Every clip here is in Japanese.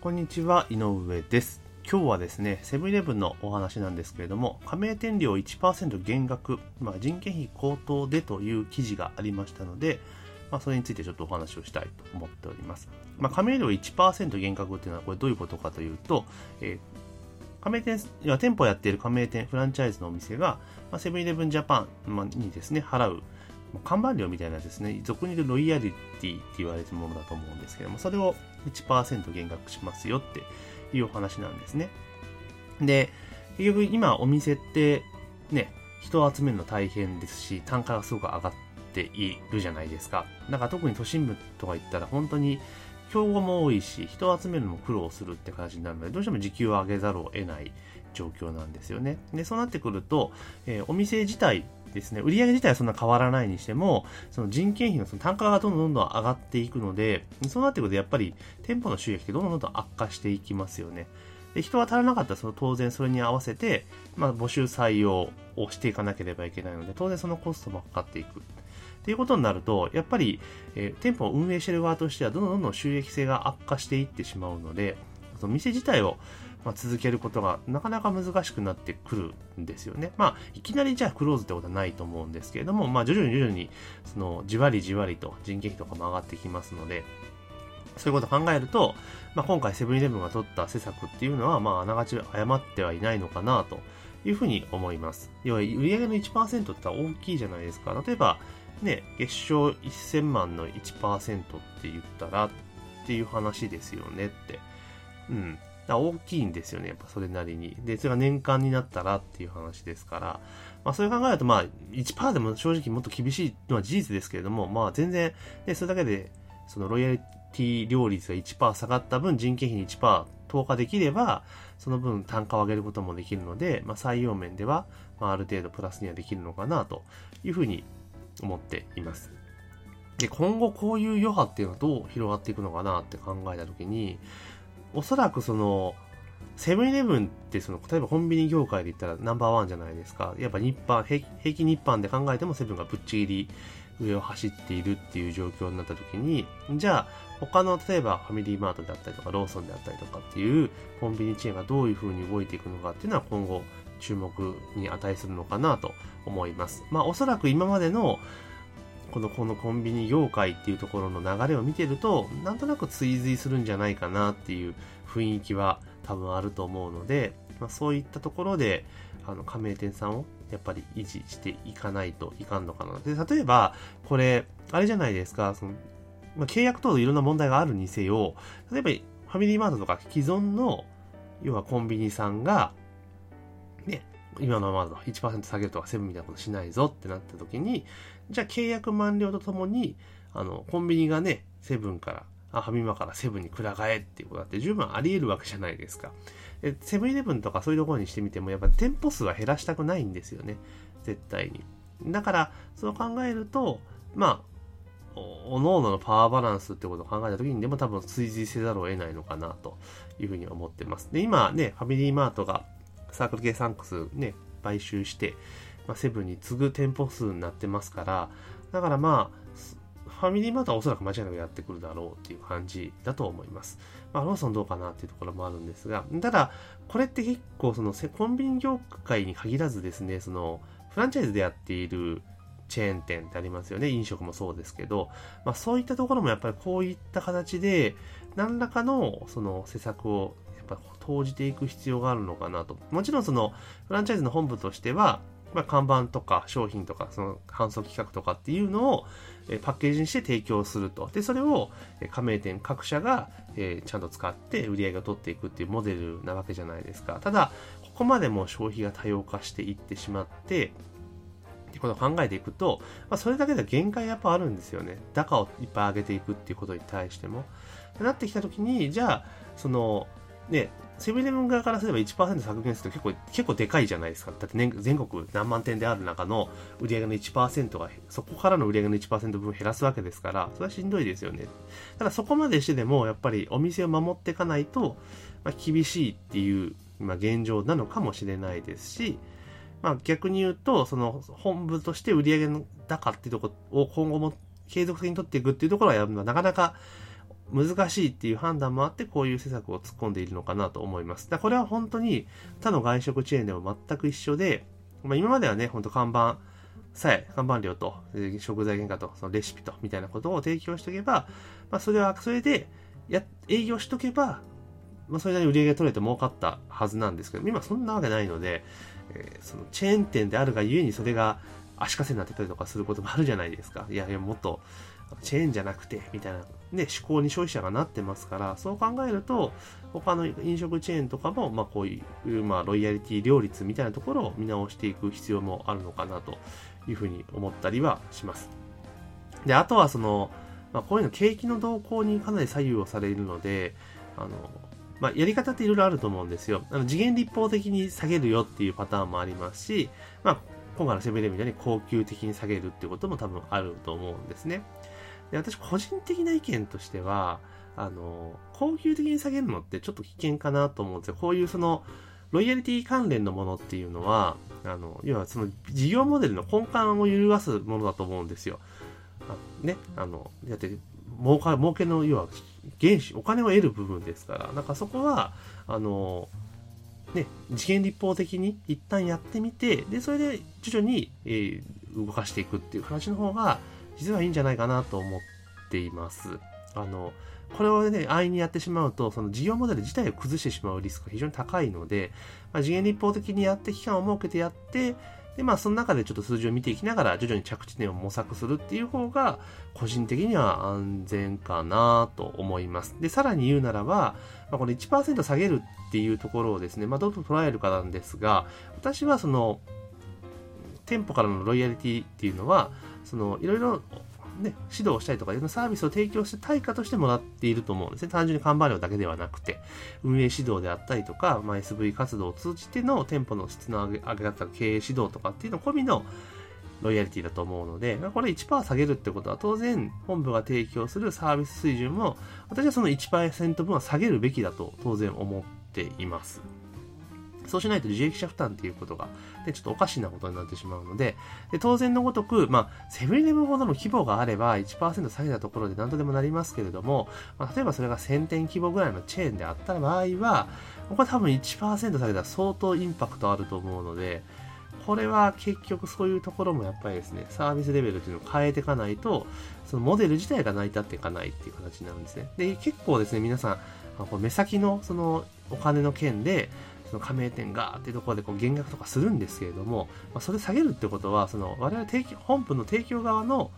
こんにちは、井上です。今日はですね、セブンイレブンのお話なんですけれども、加盟店料1%減額、まあ、人件費高騰でという記事がありましたので、まあ、それについてちょっとお話をしたいと思っております。まあ、加盟料1%減額っていうのはこれどういうことかというと、えー加盟店、店舗やっている加盟店、フランチャイズのお店が、まあ、セブンイレブンジャパンにですね、払う、看板料みたいなですね、俗に言うロイヤリティって言われるものだと思うんですけども、それを1%減額しますよっていうお話なんですね。で、結局今お店ってね、人を集めるの大変ですし、単価がすごく上がっているじゃないですか。だか特に都心部とか行ったら本当に競合も多いし、人を集めるのも苦労するって形になるので、どうしても時給を上げざるを得ない状況なんですよね。で、そうなってくると、えーお店自体ですね、売上自体はそんな変わらないにしても、その人件費のその単価がどんどんどんどん上がっていくので、そうなってくるとやっぱり店舗の収益ってどんどんどんどん悪化していきますよね。で人が足らなかったらその当然それに合わせて、まあ、募集採用をしていかなければいけないので、当然そのコストもかかっていく。っていうことになると、やっぱり、えー店舗を運営してる側としては、どんどんどんどん収益性が悪化していってしまうので、その店自体を、まあ、続けることがなかなか難しくなってくるんですよね。まあ、いきなりじゃあクローズってことはないと思うんですけれども、まあ、徐々に徐々に、その、じわりじわりと人件費とかも上がってきますので、そういうことを考えると、まあ、今回セブンイレブンが取った施策っていうのは、まあ、あながち誤ってはいないのかなというふうに思います。要は、売上の1%って大きいじゃないですか。例えば、ね、月賞1000万の1%って言ったらっていう話ですよねって。うん。大きいんですよね、やっぱそれなりに。で、それが年間になったらっていう話ですから、まあそれ考えると、まあ1%でも正直もっと厳しいのは事実ですけれども、まあ全然、ね、それだけで、そのロイヤリティ料率が1%下がった分、人件費に1%投下できれば、その分単価を上げることもできるので、まあ採用面では、まあある程度プラスにはできるのかなというふうに思っています。で、今後こういう余波っていうのはどう広がっていくのかなって考えたときに、おそらくその、セブンイレブンってその、例えばコンビニ業界で言ったらナンバーワンじゃないですか。やっぱ日販、平均日販で考えてもセブンがぶっちぎり上を走っているっていう状況になった時に、じゃあ他の例えばファミリーマートであったりとかローソンであったりとかっていうコンビニチェーンがどういう風に動いていくのかっていうのは今後注目に値するのかなと思います。まあおそらく今までのこのこのコンビニ業界っていうところの流れを見てると、なんとなく追随するんじゃないかなっていう雰囲気は多分あると思うので、まあ、そういったところで、あの、加盟店さんをやっぱり維持していかないといかんのかな。で、例えば、これ、あれじゃないですか、その、まあ、契約等でいろんな問題があるにせよ、例えば、ファミリーマートとか既存の、要はコンビニさんが、今のままだと1%下げるとかセブンみたいなことしないぞってなった時に、じゃあ契約満了とともに、あの、コンビニがね、セブンから、あ、ファミマからセブンにくら替えっていうことだって十分あり得るわけじゃないですか。でセブンイレブンとかそういうところにしてみても、やっぱ店舗数は減らしたくないんですよね。絶対に。だから、そう考えると、まあ、おおのおののパワーバランスってことを考えた時にでも多分追随せざるを得ないのかなというふうに思ってます。で、今ね、ファミリーマートがサークル系サンクスね、買収して、まあ、セブンに次ぐ店舗数になってますから、だからまあ、ファミリーマートはおそらく間違いなくやってくるだろうっていう感じだと思います。まあ、ローソンどうかなっていうところもあるんですが、ただ、これって結構そのコンビニ業界に限らずですね、そのフランチャイズでやっているチェーン店ってありますよね。飲食もそうですけど、まあそういったところもやっぱりこういった形で、何らかのその施策をぱ投じていく必要があるのかなと。もちろんそのフランチャイズの本部としては、まあ、看板とか商品とかその販送企画とかっていうのをパッケージにして提供すると。で、それを加盟店各社がちゃんと使って売り上げを取っていくっていうモデルなわけじゃないですか。ただ、ここまでも消費が多様化していってしまって、ってことを考えていくと、まあ、それだけでは限界やっぱあるんですよね。高をいっぱい上げていくっていうことに対しても。なってきたときに、じゃあ、その、ね、セブンイレブン側からすれば1%削減すると結構、結構でかいじゃないですか。だって年全国何万店である中の売り上げの1%が、そこからの売り上げの1%分減らすわけですから、それはしんどいですよね。ただそこまでしてでも、やっぱりお店を守っていかないと、まあ、厳しいっていう、まあ、現状なのかもしれないですし、まあ、逆に言うと、その本部として売り上の高っていうところを今後も継続的に取っていくっていうところは、なかなか難しいっていう判断もあって、こういう施策を突っ込んでいるのかなと思います。だこれは本当に他の外食チェーンでも全く一緒で、まあ、今まではね、ほんと看板さえ、看板料と、食材原価と、そのレシピと、みたいなことを提供しておけば、まあ、それは、それで、や、営業しとけば、まあ、それなりに売り上げが取れて儲かったはずなんですけど、今そんなわけないので、えー、そのチェーン店であるがゆえにそれが足かせになってたりとかすることもあるじゃないですか。いやいや、もっと、チェーンじゃなくて、みたいな、ね、思考に消費者がなってますから、そう考えると、他の飲食チェーンとかも、まあこういう、まあロイヤリティ両立みたいなところを見直していく必要もあるのかなというふうに思ったりはします。で、あとはその、まあこういうの景気の動向にかなり左右をされるので、あの、まあ、やり方っていろいろあると思うんですよ。あの次元立法的に下げるよっていうパターンもありますし、まあ、今回のセブンイレブンみたいに高級的に下げるっていうことも多分あると思うんですね。で私、個人的な意見としては、あの、高級的に下げるのってちょっと危険かなと思うんですよ。こういうその、ロイヤリティ関連のものっていうのは、あの、要はその事業モデルの根幹を揺るがすものだと思うんですよ。あね、あの、だって、儲か、儲けの、要は、原資、お金を得る部分ですから、なんかそこは、あの、ね、次元立法的に一旦やってみて、で、それで徐々に、えー、動かしていくっていう形の方が、実はいいんじゃないかなと思っています。あの、これをね、安易にやってしまうと、その事業モデル自体を崩してしまうリスクが非常に高いので、まあ、次元立法的にやって期間を設けてやって、で、まあ、その中でちょっと数字を見ていきながら、徐々に着地点を模索するっていう方が、個人的には安全かなと思います。で、さらに言うならば、まあ、この1%下げるっていうところをですね、まあ、どう捉えるかなんですが、私はその、店舗からのロイヤリティっていうのは、その、いろいろね、指導したりとかいろんなサービスを提供して対価としてもらっていると思うんですね。単純に看板料だけではなくて、運営指導であったりとか、まあ、SV 活動を通じての店舗の質の上げ上げ方、経営指導とかっていうの込みのロイヤリティだと思うので、これ1%下げるってことは当然本部が提供するサービス水準も私はその1%分は下げるべきだと当然思っています。そうしないと受益者負担っていうことが、ね、ちょっとおかしなことになってしまうので、で当然のごとく、まあ、セブンイレブンほどの規模があれば1%下げたところで何とでもなりますけれども、まあ、例えばそれが1000店規模ぐらいのチェーンであった場合は、これ多分1%下げたら相当インパクトあると思うので、これは結局そういうところもやっぱりですね、サービスレベルっていうのを変えていかないと、そのモデル自体が成り立っていかないっていう形になるんですね。で、結構ですね、皆さん、こ目先のそのお金の件で、その加盟店がっていうところでこう減額とかするんですけれども、まあ、それ下げるってことは、その我々提供、本部の提供側の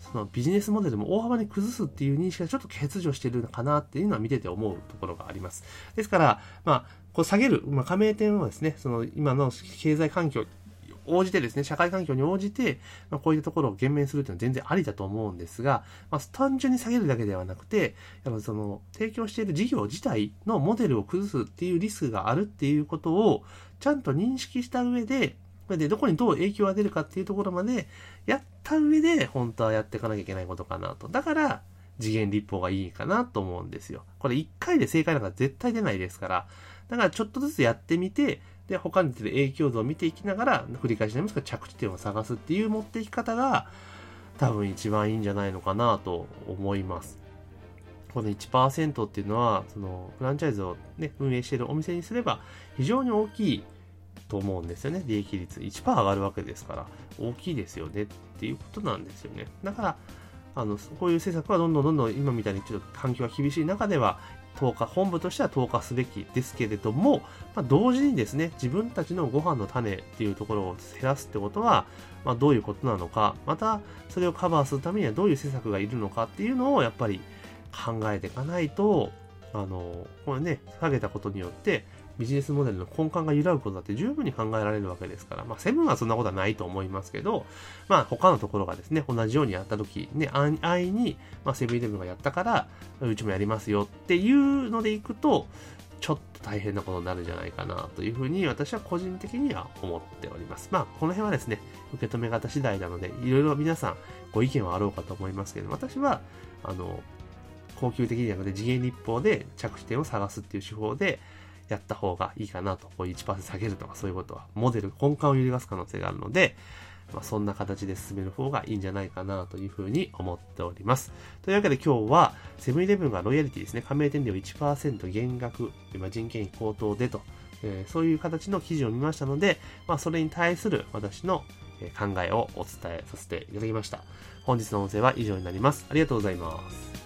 そのビジネスモデルも大幅に崩すっていう認識がちょっと欠如してるのかなっていうのは見てて思うところがあります。ですから、まあ、こう下げる、まあ、加盟店はですね、その今の経済環境応じてですね、社会環境に応じて、まあ、こういったところを減免するというのは全然ありだと思うんですが、まあ、単純に下げるだけではなくて、やっぱその、提供している事業自体のモデルを崩すっていうリスクがあるっていうことを、ちゃんと認識した上で、で、どこにどう影響が出るかっていうところまで、やった上で、本当はやっていかなきゃいけないことかなと。だから、次元立法がいいかなと思うんですよ。これ1回で正解なんか絶対出ないですから、だからちょっとずつやってみて、で、他に出る影響度を見ていきながら、繰り返しになりますけど、着地点を探すっていう持っていき方が、多分一番いいんじゃないのかなと思います。この1%っていうのは、その、フランチャイズをね、運営しているお店にすれば、非常に大きいと思うんですよね。利益率1%上がるわけですから、大きいですよねっていうことなんですよね。だから、あの、こういう政策はどんどんどんどん今みたいにちょっと環境が厳しい中では、投下、本部としては投下すべきですけれども、まあ、同時にですね、自分たちのご飯の種っていうところを減らすってことは、まあ、どういうことなのか、また、それをカバーするためにはどういう施策がいるのかっていうのを、やっぱり考えていかないと、あの、これね、下げたことによって、ビジネスモデルの根幹が揺らぐことだって十分に考えられるわけですから、まあ、セブンはそんなことはないと思いますけど、まあ、他のところがですね、同じようにやった時、ね、安易に、まあ、セブンイレブンがやったから、うちもやりますよっていうのでいくと、ちょっと大変なことになるんじゃないかなというふうに私は個人的には思っております。まあ、この辺はですね、受け止め方次第なので、いろいろ皆さんご意見はあろうかと思いますけど、私は、あの、高級的にはなくて次元立法で着地点を探すっていう手法で、やった方がいいかなと、こういう1%下げるとかそういうことは、モデル、根幹を揺るがす可能性があるので、まあ、そんな形で進める方がいいんじゃないかなというふうに思っております。というわけで今日は、セブンイレブンがロイヤリティですね、加盟店料1%減額、今人件費高騰でと、えー、そういう形の記事を見ましたので、まあ、それに対する私の考えをお伝えさせていただきました。本日の音声は以上になります。ありがとうございます。